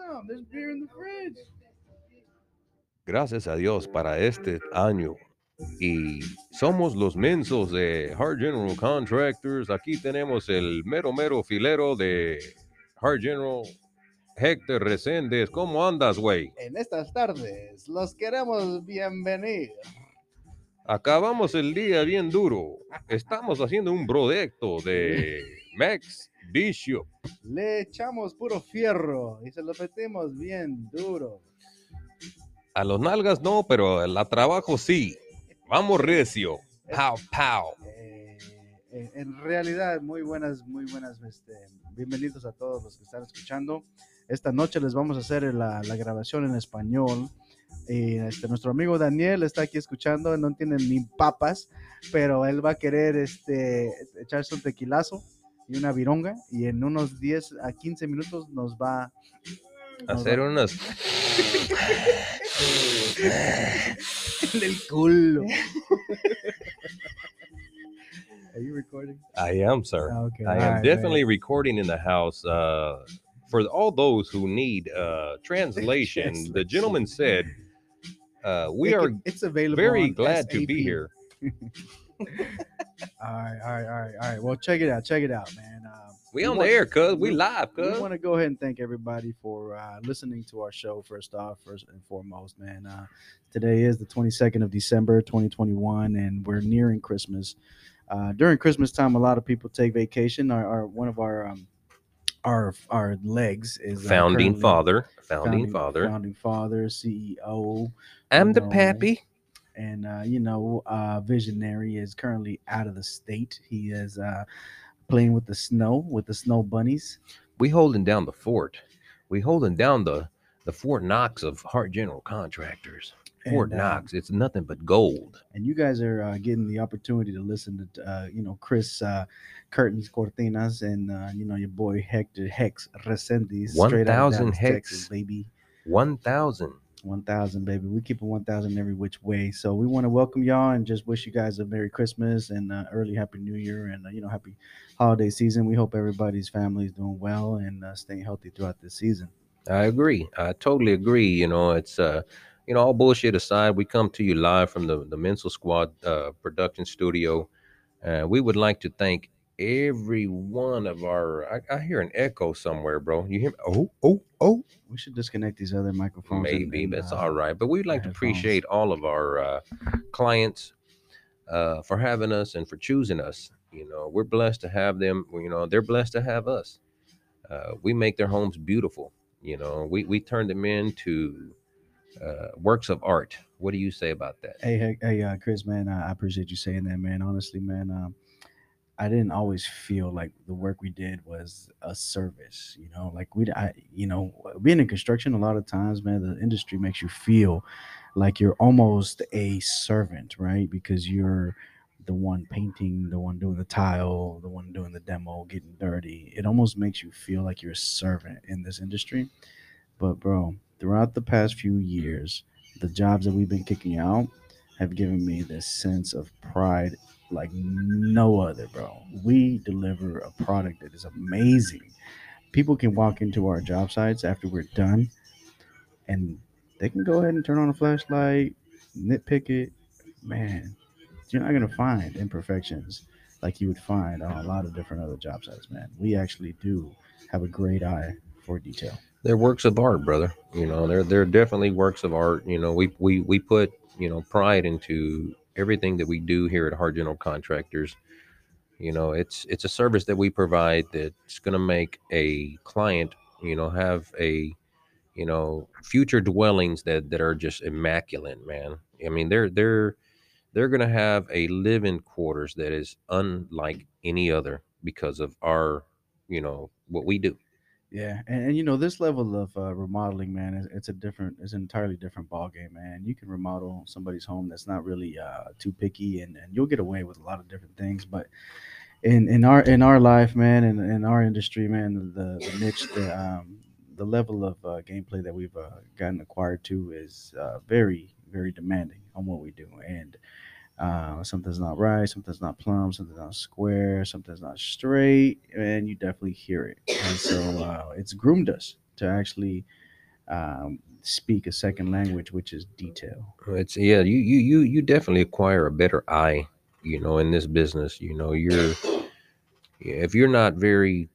some. There's beer in the fridge. Gracias a Dios para este año. Y somos los mensos de Hard General Contractors. Aquí tenemos el mero mero filero de Hard General Héctor Reséndez. ¿Cómo andas, güey? En estas tardes los queremos bienvenir. Acabamos el día bien duro. Estamos haciendo un proyecto de Max Bishop. Le echamos puro fierro y se lo metimos bien duro. A los nalgas no, pero a trabajo sí. Vamos recio. Pow, pow. Eh, eh, en realidad, muy buenas, muy buenas. Este, bienvenidos a todos los que están escuchando. Esta noche les vamos a hacer la, la grabación en español. Y este, nuestro amigo Daniel está aquí escuchando, no tiene ni papas, pero él va a querer este, echarse un tequilazo y una vironga y en unos 10 a 15 minutos nos va a hacer unos en el culo. Are you recording? I am, sir. Ah, Okay. I all am right, definitely recording in the house. Uh, for all those who need uh, translation, the gentleman said, uh, "We It are it's available. very on glad to be here." All right, all right, all right, all right. Well, check it out. Check it out, man. Um, We on the want- air, cuz we we- live, cuz. We want to go ahead and thank everybody for uh, listening to our show. First off, first and foremost, man. Uh, today is the 22nd of December, 2021, and we're nearing Christmas. Uh, during Christmas time, a lot of people take vacation. Our, our one of our um, our our legs is uh, Founding father, founding, father. founding father, CEO, I'm the know, pappy. And uh, you know, uh, Visionary is currently out of the state. He is uh, playing with the snow, with the snow bunnies. We holding down the fort. We holding down the the Fort Knox of Hart General Contractors. Fort And, uh, Knox. It's nothing but gold. and you guys are uh, getting the opportunity to listen to, uh, you know, Chris uh, Curtains Cortinas and uh, you know your boy Hector Hex Resendiz, of 1000 Hex. Texas, baby. One thousand. One thousand, baby. We keep it one thousand every which way. So we want to welcome y'all and just wish you guys a Merry Christmas and uh, early Happy New Year and uh, you know Happy holiday season. We hope everybody's family is doing well and uh, staying healthy throughout this season. I agree. I totally agree. You know, it's uh, you know, all bullshit aside, we come to you live from the the Menso Squad uh, production studio. Uh, we would like to thank every one of our. I, I hear an echo somewhere, bro. You hear? Me? Oh, oh, oh. We should disconnect these other microphones. Maybe and, that's uh, all right. But we'd like to appreciate all of our uh, clients uh, for having us and for choosing us. You know, we're blessed to have them. You know, they're blessed to have us. Uh, we make their homes beautiful. You know, we we turn them into uh, works of art. What do you say about that? Hey, hey, hey, uh, Chris, man, I I appreciate you saying that, man. Honestly, man, um, I didn't always feel like the work we did was a service. You know, like we, I, you know, uh, being in construction, a lot of times, man, the industry makes you feel like you're almost a servant, right? Because you're the one painting, the one doing the tile, the one doing the demo, getting dirty. It almost makes you feel like you're a servant in this industry. But bro, throughout the past few years, the jobs that we've been kicking out have given me this sense of pride like no other, bro. We deliver a product that is amazing. People can walk into our job sites after we're done and they can go ahead and turn on a flashlight, nitpick it. Man, you're not going to find imperfections like you would find on a lot of different other job sites, man. We actually do have a great eye for detail. They're works of art, brother. You know, they're they're definitely works of art. You know, we we we put you know pride into everything that we do here at Hard General Contractors. You know, it's it's a service that we provide that's going to make a client, you know, have a you know future dwellings that that are just immaculate, man. I mean, they're they're they're going to have a living quarters that is unlike any other because of our, you know, what we do. Yeah, and, and you know this level of uh, remodeling, man, is, it's a different, it's an entirely different ball game, man. You can remodel somebody's home that's not really uh, too picky, and, and you'll get away with a lot of different things. But in in our in our life, man, and in our industry, man, the the niche, the um, the level of uh, gameplay that we've uh, gotten acquired to is uh, very very demanding on what we do, and uh, something's not right, something's not plumb, something's not square, something's not straight, and you definitely hear it. And so uh, it's groomed us to actually um, speak a second language, which is detail. It's yeah, you you you you definitely acquire a better eye, you know, in this business. You know, you're if you're not very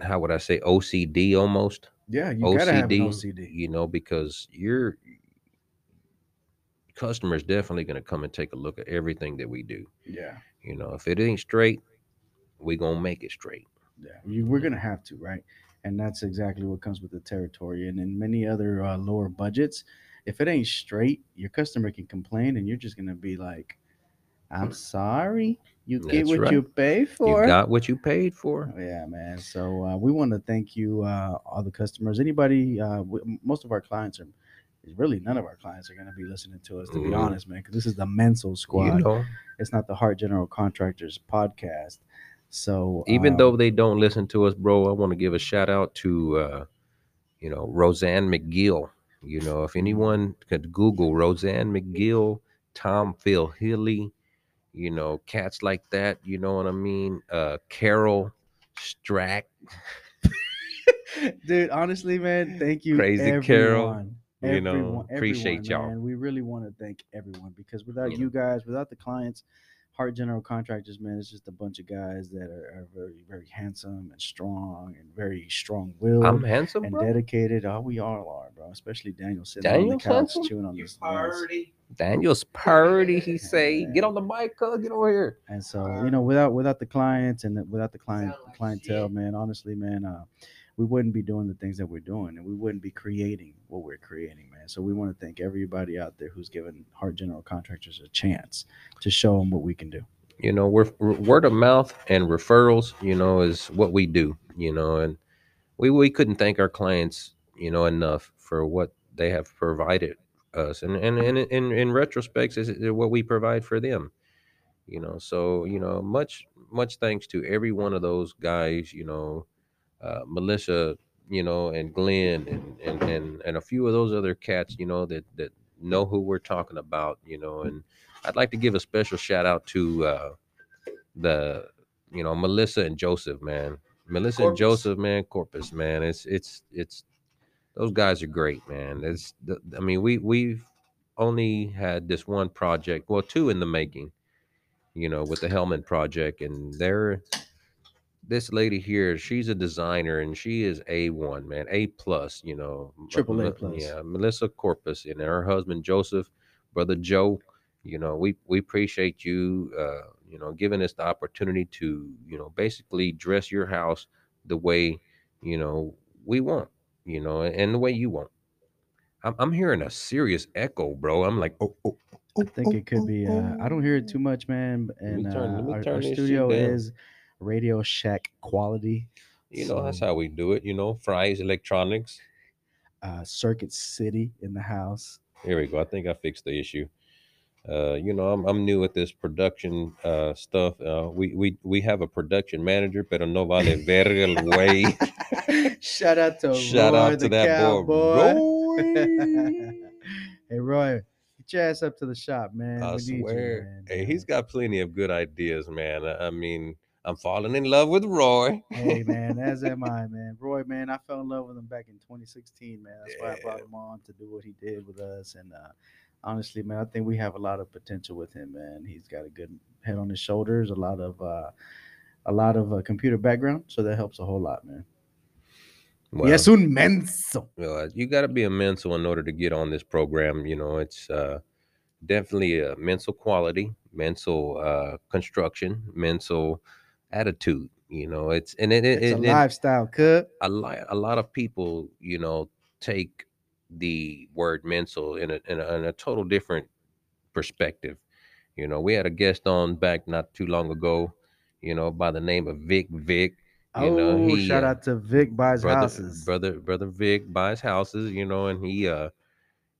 how would I say OCD almost Yeah, you gotta have OCD, OCD. you know, because your customer's definitely going to come and take a look at everything that we do. Yeah, You know, if it ain't straight, we gonna make it straight. yeah, you, we're gonna have to, right? And that's exactly what comes with the territory. And in many other uh, lower budgets, if it ain't straight, your customer can complain, and you're just gonna be like, "I'm sorry, you get That's what right. you pay for." You got what you paid for. Yeah, man. So uh, we want to thank you, uh, all the customers. Anybody, uh, w- most of our clients are, really none of our clients are going to be listening to us, to be Mhm. honest, man. Because this is the Menso Squad. You know, It's not the Heart General Contractors podcast. So even um, though they don't listen to us, bro, I want to give a shout out to uh, you know Roseanne McGill. You know, if anyone could Google Roseanne McGill, Tom Phil Hilly, you know, cats like that. You know what I mean? Uh, Carol Strack. dude, honestly, man, thank you, Crazy everyone. Carol, you know, appreciate everyone, y'all. Man. We really want to thank everyone because without You you guys, without the clients, Heart General Contractors, man, it's just a bunch of guys that are, are very, very handsome and strong and very strong-willed I'm handsome, and bro. dedicated. Oh, we all are, bro. Especially Daniel sitting on Daniel's the couch handsome? chewing on this. this. Daniel's purdy. He say, "Get on the mic, cuz. Get over here." And so, you know, without without the clients and the- without the client clientele, man, honestly, man, uh, we wouldn't be doing the things that we're doing, and we wouldn't be creating what we're creating, man. So we want to thank everybody out there who's given Heart General Contractors a chance to show them what we can do. you know we're, word of mouth and referrals you know is what we do you know and we we couldn't thank our clients you know enough for what they have provided us and and, and in in retrospect is what we provide for them you know so you know much much thanks to every one of those guys you know uh, melissa you know and glenn and, and and and a few of those other cats you know that that know who we're talking about you know and i'd like to give a special shout out to uh the you know melissa and joseph man. Melissa and joseph man corpus man. It's it's it's those guys are great man. It's the- i mean we we've only had this one project well two in the making you know with the Hellman project and they're this lady here she's a designer and she is a1 man a plus you know Triple A M- plus. yeah melissa corpus and her husband joseph brother joe you know we we appreciate you uh you know giving us the opportunity to you know basically dress your house the way you know we want you know and the way you want i'm, I'm hearing a serious echo bro i'm like oh, oh I think it could be. Uh, I don't hear it too much, man. And uh, me our, our this shit studio down. is Radio Shack quality. you know that's how we do it you know Fry's electronics Uh, Circuit City in the house. Here we go. I think I fixed the issue. Uh, you know, I'm I'm new at this production uh, stuff. Uh, we we we have a production manager, pero no vale verga el güey. Shout out to Shout Roy, out to that cowboy. boy. Roy. hey Roy, get your ass up to the shop, man. I we need you, swear. man. hey, he's got plenty of good ideas, man. I, I mean, I'm falling in love with Roy. hey man, as am I, man. Roy, man, I fell in love with him back in 2016, man. That's why I brought him on to do what he did with us. And uh, honestly, man, I think we have a lot of potential with him, man. He's got a good head on his shoulders, a lot of uh, a lot of uh, computer background, so that helps a whole lot, man. Well, yes, un menso. uh, you got to be a mental in order to get on this program. You know, it's uh, definitely a mental quality, mental uh, construction, mental attitude. You know, it's and it, it, It's a it- it- lifestyle cut. a lot a lot of people you know take the word mental in a, in a in a total different perspective you know we had a guest on back not too long ago you know by the name of vic vic you oh, know, he, shout uh, out to Vic buys brother houses. brother brother vic buys houses you know and he uh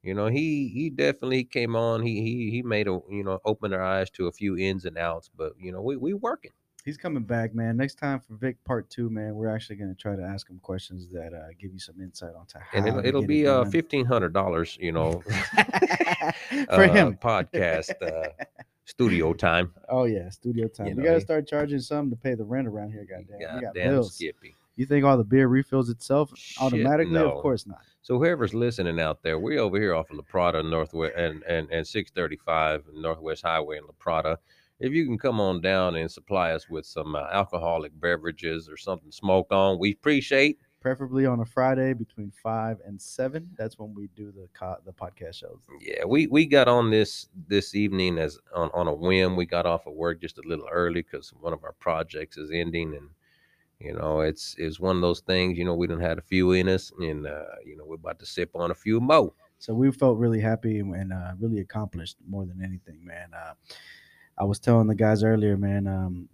you know he he definitely came on he he he made a you know opened our eyes to a few ins and outs but you know we we working He's coming back, man. Next time for Vic Part Two, man, we're actually going to try to ask him questions that uh, give you some insight onto how. and it'll, it'll be it uh fifteen hundred dollars you know for uh, him. podcast uh, studio time. Oh yeah, studio time. You we got to start charging some to pay the rent around here. Goddamn, we got Goddamn bills. Skippy. You think all the beer refills itself Shit, automatically? no. Of course not. So whoever's listening out there, we're over here off of La Prada Northwest and, and, and 635 Northwest Highway in La Prada. If you can come on down and supply us with some uh, alcoholic beverages or something to smoke on, we appreciate. Preferably on a Friday between five and seven. That's when we do the co- the podcast shows. Yeah, we we got on this this evening as on, on a whim. We got off of work just a little early because one of our projects is ending, and you know it's it's one of those things. You know, we done had a few in us, and uh, you know we're about to sip on a few more. So we felt really happy and, and uh, really accomplished more than anything, man. Uh, I was telling the guys earlier, man. Um,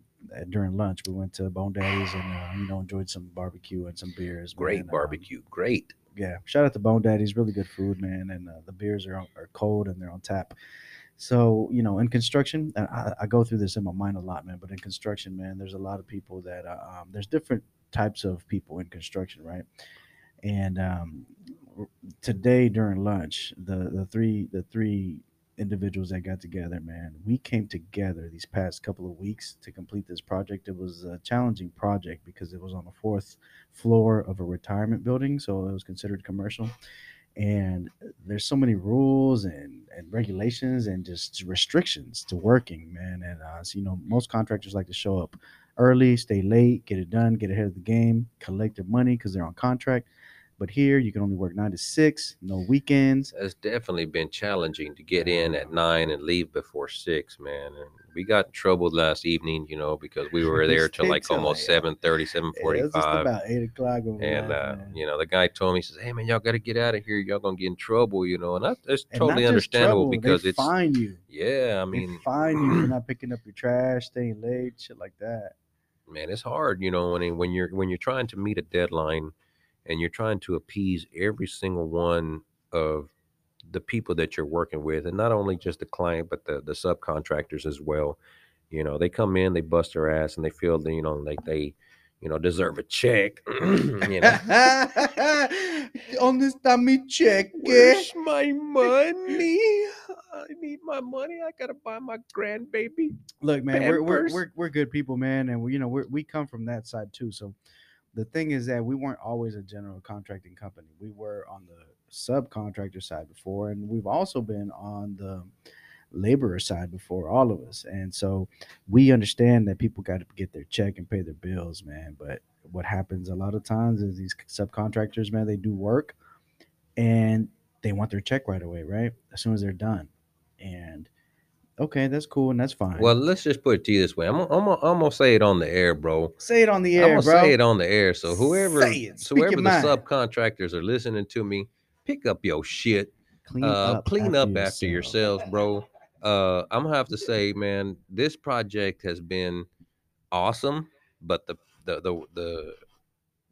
during lunch, we went to Bone Daddy's and uh, you know enjoyed some barbecue and some beers. Great man. Um, barbecue, great. yeah, shout out to Bone Daddy's, Really good food, man. And uh, the beers are are cold and they're on tap. So you know, in construction, and I, I go through this in my mind a lot, man. But in construction, man, there's a lot of people that uh, um, there's different types of people in construction, right? And um, today during lunch, the the three the three individuals that got together, man, we came together these past couple of weeks to complete this project. It was a challenging project because it was on the fourth floor of a retirement building, so it was considered commercial. And there's so many rules and, and regulations and just restrictions to working, man. And uh, so, you know, most contractors like to show up early, stay late, get it done, get ahead of the game, collect their money because they're on contract. But here, you can only work nine to six, no weekends. It's definitely been challenging to get in at nine and leave before six, man. And we got troubled last evening, you know, because we were there till like almost like, 7.30, Yeah, It was just about eight o'clock And uh, you know, the guy told me, he says, "Hey man, y'all got to get out of here. Y'all gonna get in trouble." You know, and that, that's And totally understandable trouble, because they it's fine you. yeah. I They mean, fine you for not picking up your trash, staying late, shit like that. man, it's hard. You know, when when you're when you're trying to meet a deadline, and you're trying to appease every single one of the people that you're working with, and not only just the client, but the the subcontractors as well. You know, they come in, they bust their ass, and they feel you know like they, you know, deserve a check. you know. ¿Dónde está mi cheque? Where's my money? I need my money. I gotta buy my grandbaby. Look, man, we're, we're we're we're good people, man, and we you know we we come from that side too. So the thing is that we weren't always a general contracting company. We were on the subcontractor side before, and we've also been on the laborer side before, all of us. And so we understand that people got to get their check and pay their bills, man. But what happens a lot of times is these subcontractors, man, they do work and they want their check right away, right? As soon as they're done. And okay, that's cool and that's fine. Well, let's just put it to you this way. I'm, gonna- I'm, gonna- I'm gonna say it on the air, bro. say it on the I'm air, gonna bro. say it on the air. So whoever, so whoever the mind. subcontractors are listening to me, pick up your shit. clean uh, up clean after up after yourselves, bro. Uh, I'm gonna have to say, man, this project has been awesome, but the the the, the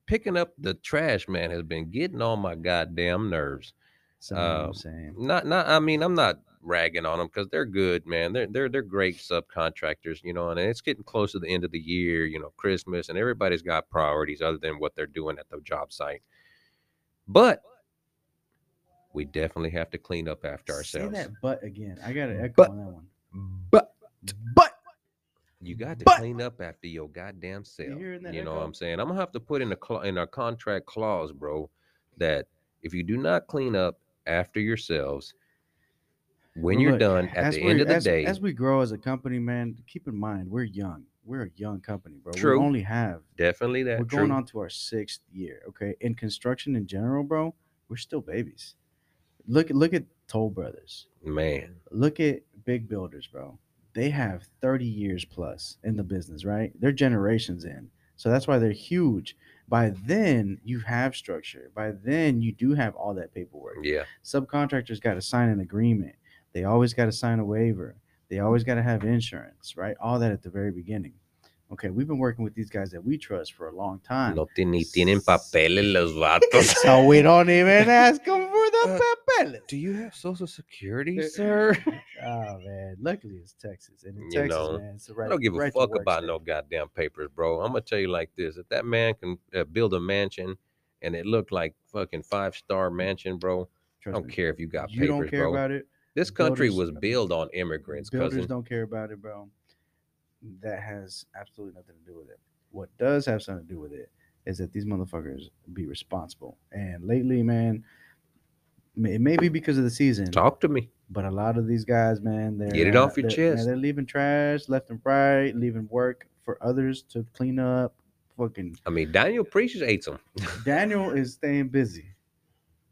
picking up the trash, man, has been getting on my goddamn nerves. That's what I'm saying. Not not, I mean, I'm not ragging on them because they're good, man. They're they're they're great subcontractors, you know. And it's getting close to the end of the year, you know, Christmas, and everybody's got priorities other than what they're doing at the job site. But we definitely have to clean up after ourselves. Say that but again. I got to echo But- on that one. But But you got to But- clean up after your goddamn self. that You know what? I'm saying? I'm gonna have to put in a cla in our contract clause, bro, that if you do not clean up after yourselves when you're look, done at the end of the as, day, as we grow as a company, man, keep in mind we're young. We're a young company, bro. True. We only have definitely that we're true. going on to our sixth year. Okay, in construction in general, bro, we're still babies. Look look at Toll Brothers. man. Look at big builders, bro. They have 30 years plus in the business, right? They're generations in. So that's why they're huge. By then, you have structure. By then, you do have all that paperwork. Yeah, Subcontractors got to sign an agreement. They always got to sign a waiver. They always got to have insurance, right? All that at the very beginning. Okay, we've been working with these guys that we trust for a long time. no ti- ni tienen papeles los vatos. so we don't even ask them for the Uh, papeles. Do you have social security, sir? Oh man, luckily it's Texas, and in You Texas, know, man, it's the I don't give a right to fuck about state. no goddamn papers, bro. I'm gonna tell you like this: if that man can uh, build a mansion and it looked like fucking five star mansion, bro, I don't me. care if you got papers. You papers, don't care bro. about it. This country builders- was built on immigrants, Builders cousin. don't care about it, bro. That has absolutely nothing to do with it. What does have something to do with it is that these motherfuckers be responsible. And lately, man, it may be because of the season, Talk to me. but a lot of these guys, man, they're Get it off your they're- man, chest. they're leaving trash left and right, leaving work for others to clean up. Fucking I mean, Daniel appreciates them. Daniel is staying busy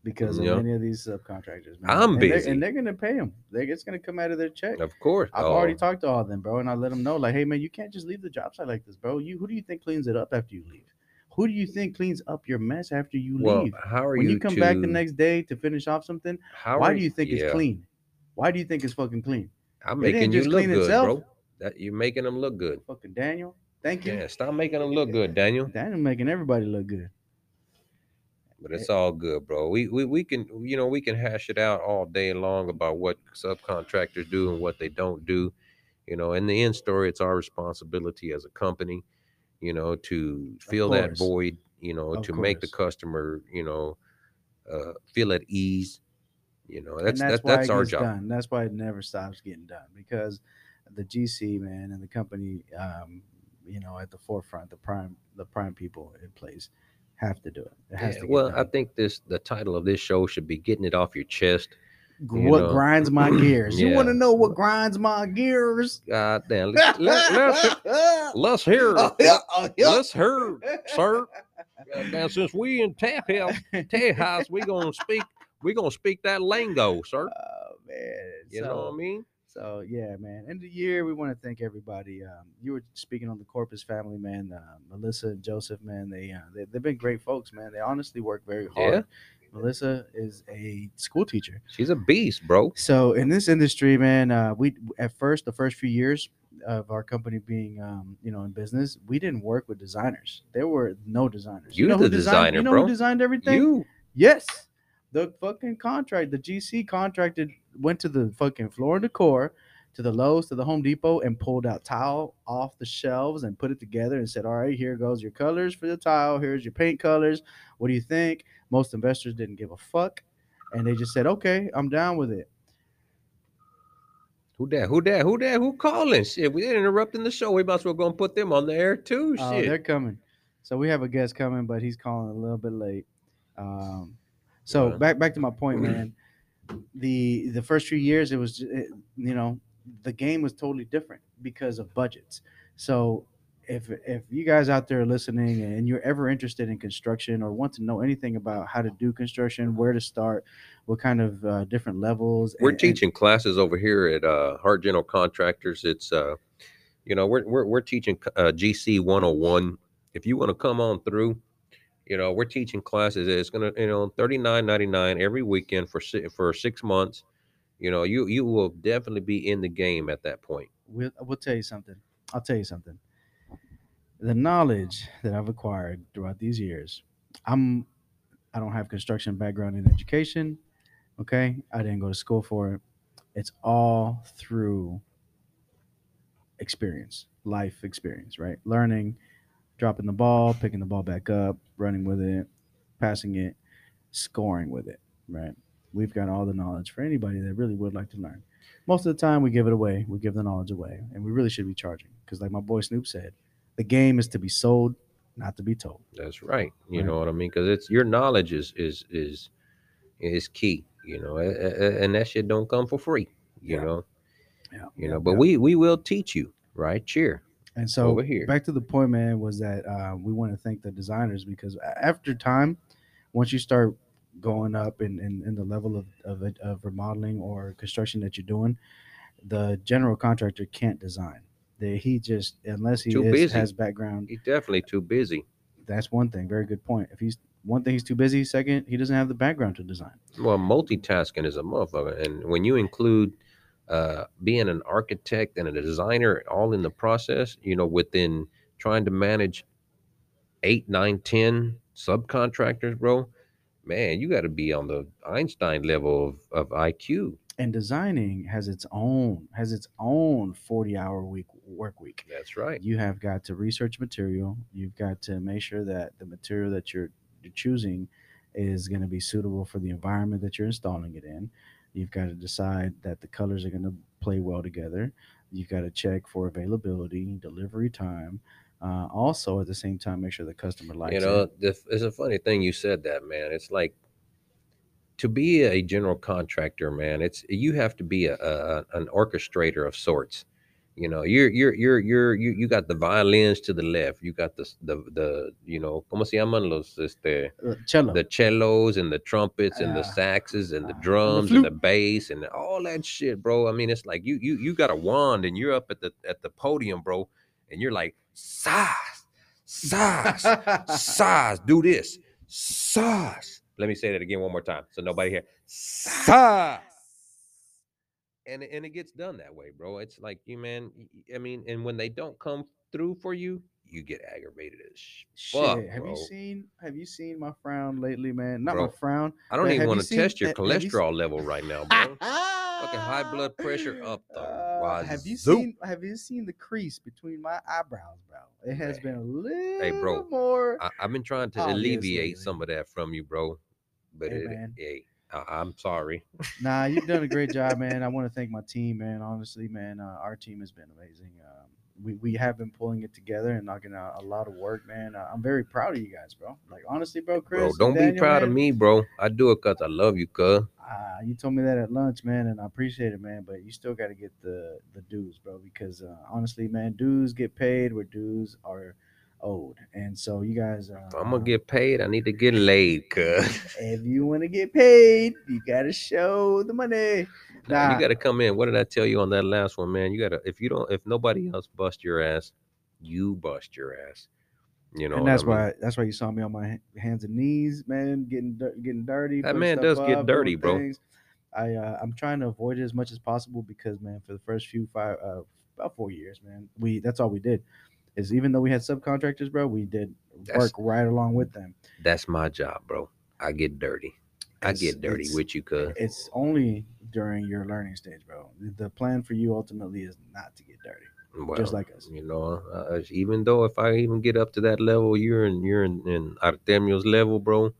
because of Yeah. many of these subcontractors. Man. I'm and they're- busy. and they're gonna pay them. They it's gonna come out of their check. Of course. I've already Oh, talked to all of them, bro, and I let them know, like, hey, man, you can't just leave the job site like this, bro. You who do you think cleans it up after you leave? Who do you think cleans up your mess after you Well, leave? how are When you, you come back the next day to finish off something, How why are do you think yeah, it's clean? Why do you think it's fucking clean? I'm It making you look good, itself. bro. That you're making them look good. Fucking Daniel, thank you. Yeah, stop making them look good, Daniel. Daniel making everybody look good. But it's all good, bro. We, we we can you know we can hash it out all day long about what subcontractors do and what they don't do. You know, in the end story, it's our responsibility as a company, you know, to fill that void, you know, Of to make the customer, you know, uh, feel at ease. You know, that's and that's why that's our job. done. That's why it never stops getting done because the GC man and the company, um, you know, at the forefront, the prime, the prime people in place have to do it. It has Yeah, to. Well, I think this the title of this show should be getting it off your chest. You what know. grinds my gears? You want to know what grinds my gears? God damn, let, let, let's, let's hear, Oh, yeah, oh, yeah. let's hear, sir. Now, since we in Tap House, Tap House, we gonna speak, we gonna speak that lingo, sir. Oh man, You know what I mean? So yeah, man. End of the year, we want to thank everybody. Um, you were speaking on the Corpus family, man. Uh, Melissa and Joseph, man. They, uh, they they've been great folks, man. They honestly work very hard. Yeah. Melissa is a school teacher. She's a beast, bro. So in this industry, man, uh, we at first the first few years of our company being, um, you know, in business, we didn't work with designers. There were no designers. You know the who designed, designer, You know bro. who designed everything? You, Yes. The fucking contract, the GC contracted went to the fucking floor and decor, to the Lowe's, to the Home Depot, and pulled out tile off the shelves and put it together and said, All right, here goes your colors for the tile. Here's your paint colors. What do you think? Most investors didn't give a fuck. And they just said, Okay, I'm down with it. who that? Who that? Who that? Who calling? Shit, we ain't interrupting the show. We might as well go and put them on the air too. Oh, Shit. they're coming. So we have a guest coming, but he's calling a little bit late. Um, so Yeah. back back to my point, man. The the first few years, it was it, you know the game was totally different because of budgets. So if if you guys out there are listening and you're ever interested in construction or want to know anything about how to do construction, where to start, what kind of uh, different levels, we're and- and- teaching classes over here at uh Hart General Contractors. It's uh you know, we're we're we're teaching uh GC 101. If you want to come on through, you know, we're teaching classes. It's gonna, you know, 39.99 every weekend for for six months. You know, you you will definitely be in the game at that point. we'll, we'll tell you something. I'll tell you something. The knowledge that I've acquired throughout these years, I'm I don't have construction background in education. Okay, I didn't go to school for it. It's all through experience, life experience, right? Learning, dropping the ball, picking the ball back up, running with it, passing it, scoring with it, right? We've got all the knowledge for anybody that really would like to learn most of the time we give it away we give the knowledge away and we really should be charging because like my boy snoop said the game is to be sold not to be told That's right. You Right. know what I mean? Because it's your knowledge is is is is key. You know, and that shit don't come for free. You Yeah. know, yeah you know. But we we will teach you, right? Cheer. And so over here. back to the point man was that uh, we want to thank the designers because after time once you start going up in, in, in the level of, of, it- of remodeling or construction that you're doing the general contractor can't design they, he just unless he is, has background He's definitely too busy. that's one thing very good point if he's one thing he's too busy second he doesn't have the background to design Well, multitasking is a motherfucker, and when you include uh, being an architect and a designer all in the process, you know, within trying to manage eight, nine, ten subcontractors, bro, man, you got to be on the Einstein level of, of IQ. and designing has its own has its own 40 hour week work week That's right. you have got to research material you've got to make sure that the material that you're, you're choosing is going to be suitable for the environment that you're installing it in you've got to decide that the colors are going to play well together you've got to check for availability delivery time Uh, also, at the same time, make sure the customer likes it. you know, it. the, it's a funny thing you said that, man. It's like to be a general contractor, man. It's you have to be a, a an orchestrator of sorts. You know, you're you're you're you're you, you got the violins to the left. You got the the the you know, ¿cómo se llaman los este Uh, cello. the cellos and the trumpets and the Ah, saxes and the ah, and the drums and the bass and all that shit, bro. I mean, it's like you you you got a wand and you're up at the at the podium, bro, and you're like, size, size, size, do this, size. Let me say that again one more time, so nobody here. Size. And it- and it gets done that way, bro. It's like you, man. I mean, and when they don't come through for you, you get aggravated as fuck, Shit, have bro. you seen have you seen my frown lately, man? Not Bro, my frown. I don't even want to test your ha- have you cholesterol level right now, bro. Fucking high blood pressure up the Uh, have you wazoo. seen have you seen the crease between my eyebrows, bro? It has been a little Hey, bro, more. I, I've been trying to alleviate some of that from you, bro. But Hey, it, man. hey, I, I'm sorry. Nah, you've done a great job, man. I want to thank my team, man. Honestly, man, uh, our team has been amazing. Um, we, we have been pulling it together and knocking out a lot of work, man. Uh, I'm very proud of you guys, bro. Like honestly, bro, Chris. bro, don't be Daniel, proud of me, bro. I do it because I love you, cuz. Uh, you told me that at lunch, man, and I appreciate it, man. But you still got to get the the dues, bro, because uh, honestly, man, dues get paid where dues are owed, and so you guys. Uh, If I'm gonna get paid, I need to get laid, cuz. If you want to get paid, you got to show the money. Nah, you gotta come in. What did I tell you on that last one, man? You gotta if you don't if nobody else bust your ass, you bust your ass. You know, and what I that's mean? why that's why you saw me on my hands and knees, man, getting getting dirty. That man does get dirty, bro. things. I uh, I'm trying to avoid it as much as possible because man, for the first few five uh, about four years, man, we that's all we did. Is even though we had subcontractors, bro, we did That's- work right along with them. That's my job, bro. I get dirty. I It's- get dirty with you, cuz. It's only during your learning stage, bro. The- plan for you ultimately is not to get dirty, Well, just like us. you know, uh, even though if I even get up to that level, you're in you're in, in Artemio's level, bro.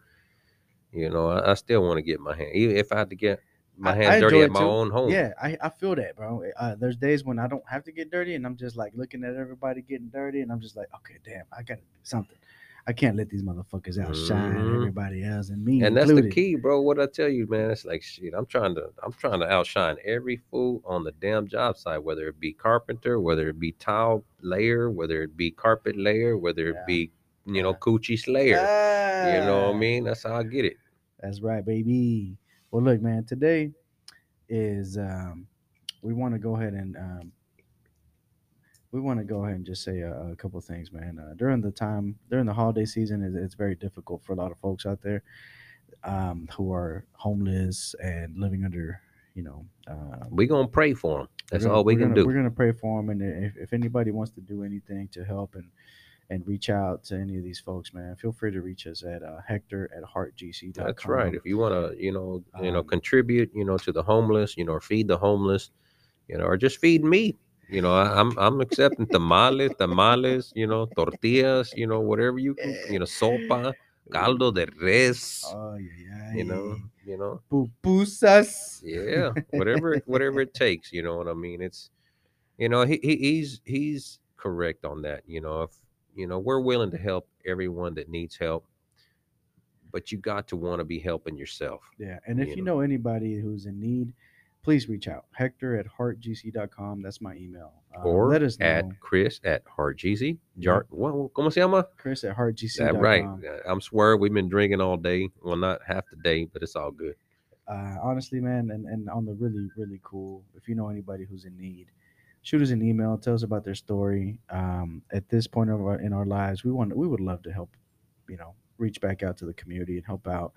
You know, I, I still want to get my hand. Even if I had to get my I- hands I dirty at my too. own home. Yeah, I, I feel that, bro. Uh, there's days when I don't have to get dirty, and I'm just like looking at everybody getting dirty, and I'm just like, okay, damn, I gotta do something. I can't let these motherfuckers outshine Mhm. everybody else and me. and that's the key, bro. What I tell you, man, it's like shit. I'm trying to, I'm trying to outshine every fool on the damn job site, whether it be carpenter, whether it be tile layer, whether it be carpet layer, whether it Yeah. be, you know, coochie slayer. You know what I Ah, mean? That's how I get it. That's right, baby. Well, look, man, today is um, we want to go ahead and um, we want to go ahead and just say a, a couple things, man. Uh, during the time during the holiday season, it's, it's very difficult for a lot of folks out there um, who are homeless and living under, you know. Um, We gonna pray for them. That's gonna- all we we're can gonna, do. We're gonna pray for them, and if, if anybody wants to do anything to help and and reach out to any of these folks, man, feel free to reach us at uh, Hector at heartgc.com. That's right. If you want to, you know, you know, Um, contribute, you know, to the homeless, you know, or feed the homeless, you know, or just feed me. You know, I, I'm I'm accepting tamales, tamales, you know, tortillas, you know, whatever you can, you know, sopa, caldo de res, Oh yeah, yeah. you know, you know, pupusas. yeah, whatever whatever it takes. You know what I mean? It's, you know, he, he he's he's correct on that. You know, if you know, we're willing to help everyone that needs help, but you got to want to be helping yourself. Yeah, and if You you know. know anybody who's in need, please reach out. Hector at heartgc.com. That's my email. Um, or let us know. at Chris at. Yeah. Jar, what, what- ¿Cómo se llama? Chris at heartgc.com. Right. Uh, I'm swear we've been drinking all day. Well, not half the day, but it's all good. uh, honestly, man, and, and on the really, really cool, if you know anybody who's in need, shoot us an email, tell us about their story. Um, at this point of our, in our lives, we want we would love to help, you know, reach back out to the community and help out.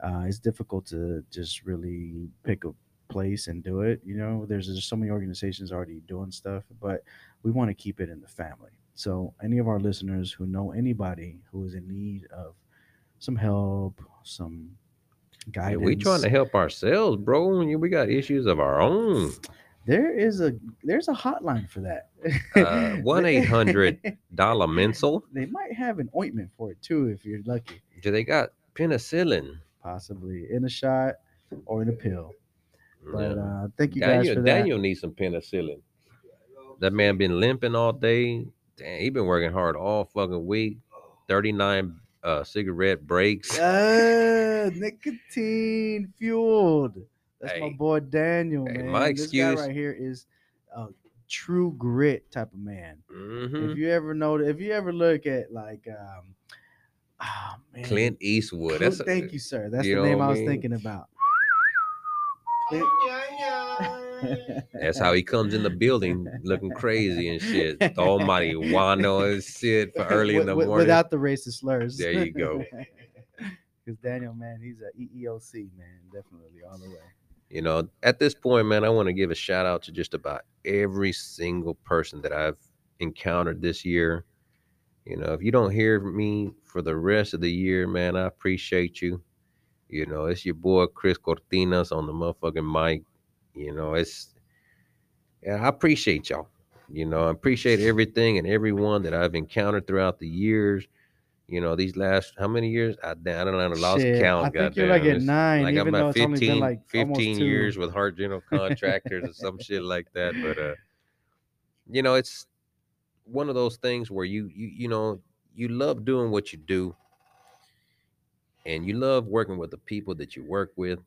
Uh, it's difficult to just really pick a place and do it. You know, there's so many organizations already doing stuff, but we want to keep it in the family. So, any of our listeners who know anybody who is in need of some help, some Yeah, guidance, we trying to help ourselves, bro. We got issues of our own. There is a there's a hotline for that. Uh, 1-800 Dollar Mensel. They might have an ointment for it too if you're lucky. Do they got penicillin? Possibly in a shot or in a pill. But uh thank you guys Daniel, for that. Daniel needs some penicillin. That man been limping all day. Damn, he been working hard all fucking week. 39 uh, cigarette breaks. Uh, nicotine fueled. That's my boy Daniel, Hey, man. my This excuse- guy right here is a true grit type of man. Mhm. If you ever know, if you ever look at like, um, oh man, Clint Eastwood. Clint- That's a- thank you, sir. That's you the name I I was mean? thinking about. Clint- That's how he comes in the building looking crazy and shit. The almighty wano and shit for early in the Wi- wi- morning. without the racist slurs. There you go. Because Daniel, man, he's a EEOC man, definitely all the way. You know, at this point, man, I want to give a shout out to just about every single person that I've encountered this year. You know, if you don't hear me for the rest of the year, man, I appreciate you. You know, it's your boy Chris Cortinas on the motherfucking mic. You know, it's yeah, I appreciate y'all. You know, I appreciate everything and everyone that I've encountered throughout the years. You know, these last how many years? I, I don't know, I lost Shit, count. I think goddamn. you're like at nine, like even I'm at 15, like 15 years with hard general contractors or some shit like that. But uh, you know, it's one of those things where you you you know you love doing what you do, and you love working with the people that you work with.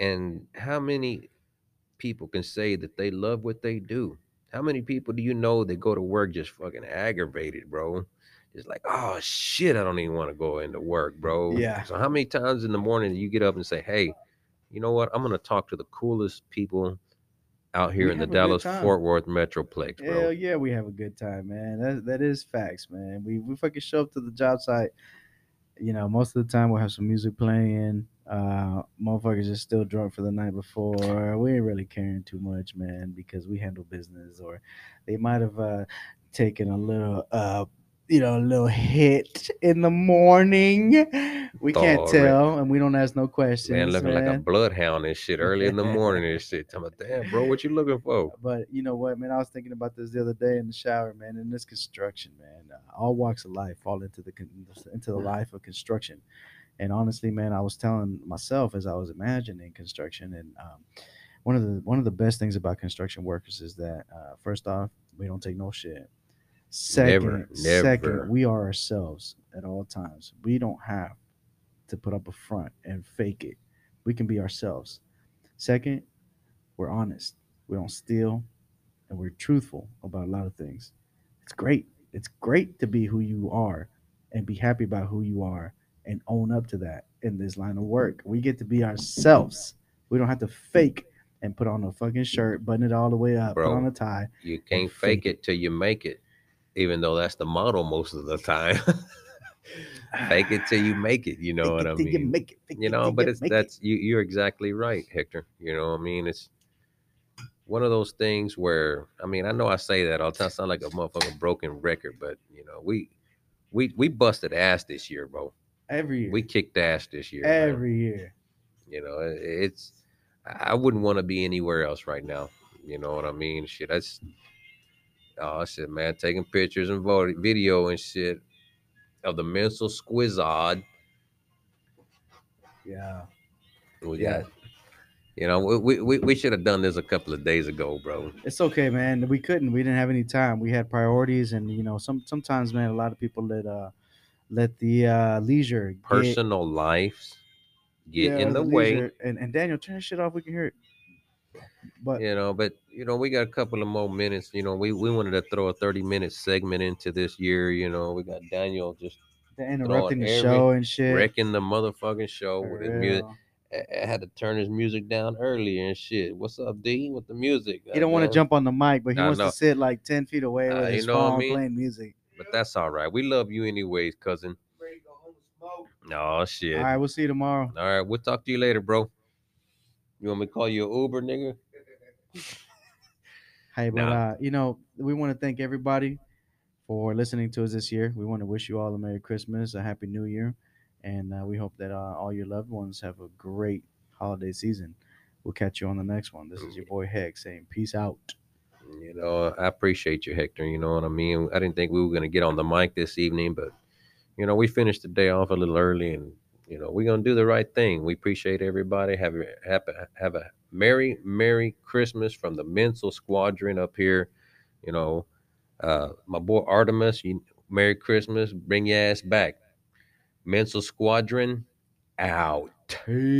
And how many people can say that they love what they do? How many people do you know that go to work just fucking aggravated, bro? It's like, oh shit, I don't even want to go into work, bro. Yeah. So how many times in the morning do you get up and say, hey, you know what? I'm gonna talk to the coolest people out here We in the have a good Dallas. Fort Worth Metroplex, bro. Hell yeah, we have a good time, man. That that is facts, man. We we fucking show up to the job site. You know, most of the time we'll have some music playing. Uh, motherfuckers are still drunk for the night before. We ain't really caring too much, man, because we handle business. Or they might have uh taken a little uh you know a little hit in the morning. We can't Alright. tell, and we don't ask no questions. Man, looking like a bloodhound and shit early in the morning and shit. Tell me, damn, bro, what you looking for? But you know what, man? I was thinking about this the other day in the shower, man. In this construction, man, uh, all walks of life fall into the con- into the life of construction. And honestly, man, I was telling myself as I was imagining construction, and um, one of the one of the best things about construction workers is that uh, first off, we don't take no shit. Second, Never, second, we are ourselves at all times. We don't have to put up a front and fake it. We can be ourselves. Second, we're honest. We don't steal, and we're truthful about a lot of things. It's great. It's great to be who you are and be happy about who you are and own up to that in this line of work. We get to be ourselves. We don't have to fake and put on a fucking shirt, button it all the way up, Bro. put on a tie. You can't fake it till you make it, even though that's the model most of the time. fake it till you make it. You know Fake what it I mean? You, make it, You know, till but it's make it. that's you. You're exactly right, Hector. You know, what I mean, it's one of those things where I mean, I know I say that all the time, sound like a motherfucking broken record, but you know, we we we busted ass this year, bro. every year. We kicked ass this year. every year. You know, it- it's I wouldn't want to be anywhere else right now. You know what I mean? Shit, that's oh shit, man, taking pictures and video and shit of the mental squizard. Yeah. We Yeah. got, you know, we, we we should have done this a couple of days ago, bro. It's okay, man. We couldn't. We didn't have any time. We had priorities, and you know, some sometimes, man, a lot of people let uh let the uh leisure get- Personal lives get yeah, in the, way, And and Daniel, turn shit off. We can hear it. But you know. But you know, we got a couple of more minutes. You know, we we wanted to throw a thirty minute segment into this year. You know, we got Daniel just they're interrupting the every show and shit. wrecking the motherfucking show For with his music. I, I had to turn his music down earlier and shit. What's up, D? With the music? He don't want to jump on the mic, but he I wants know. to sit like ten feet away Uh, with you his know what I mean? playing music. But that's all right. We love you anyways, cousin. Oh shit. All All right, right. we'll see you tomorrow. All right, we'll talk to you later, bro. You want me to call you an Uber, nigga? Hey, but Nah. uh, you know, we want to thank everybody for listening to us this year. We want to wish you all a Merry Christmas, a Happy New Year, and uh, we hope that uh, all your loved ones have a great holiday season. We'll catch you on the next one. This is your boy Heck saying peace out. You know, I appreciate you, Hector. You know what I mean? I didn't think we were gonna get on the mic this evening, but you know, we finished the day off a little early and you know, we're gonna do the right thing. We appreciate everybody. Have a have a, have a merry, merry Christmas from the mental squadron up here. You know, Uh, my boy Artemis, you, Merry Christmas. Bring your ass back. Mental Squadron out.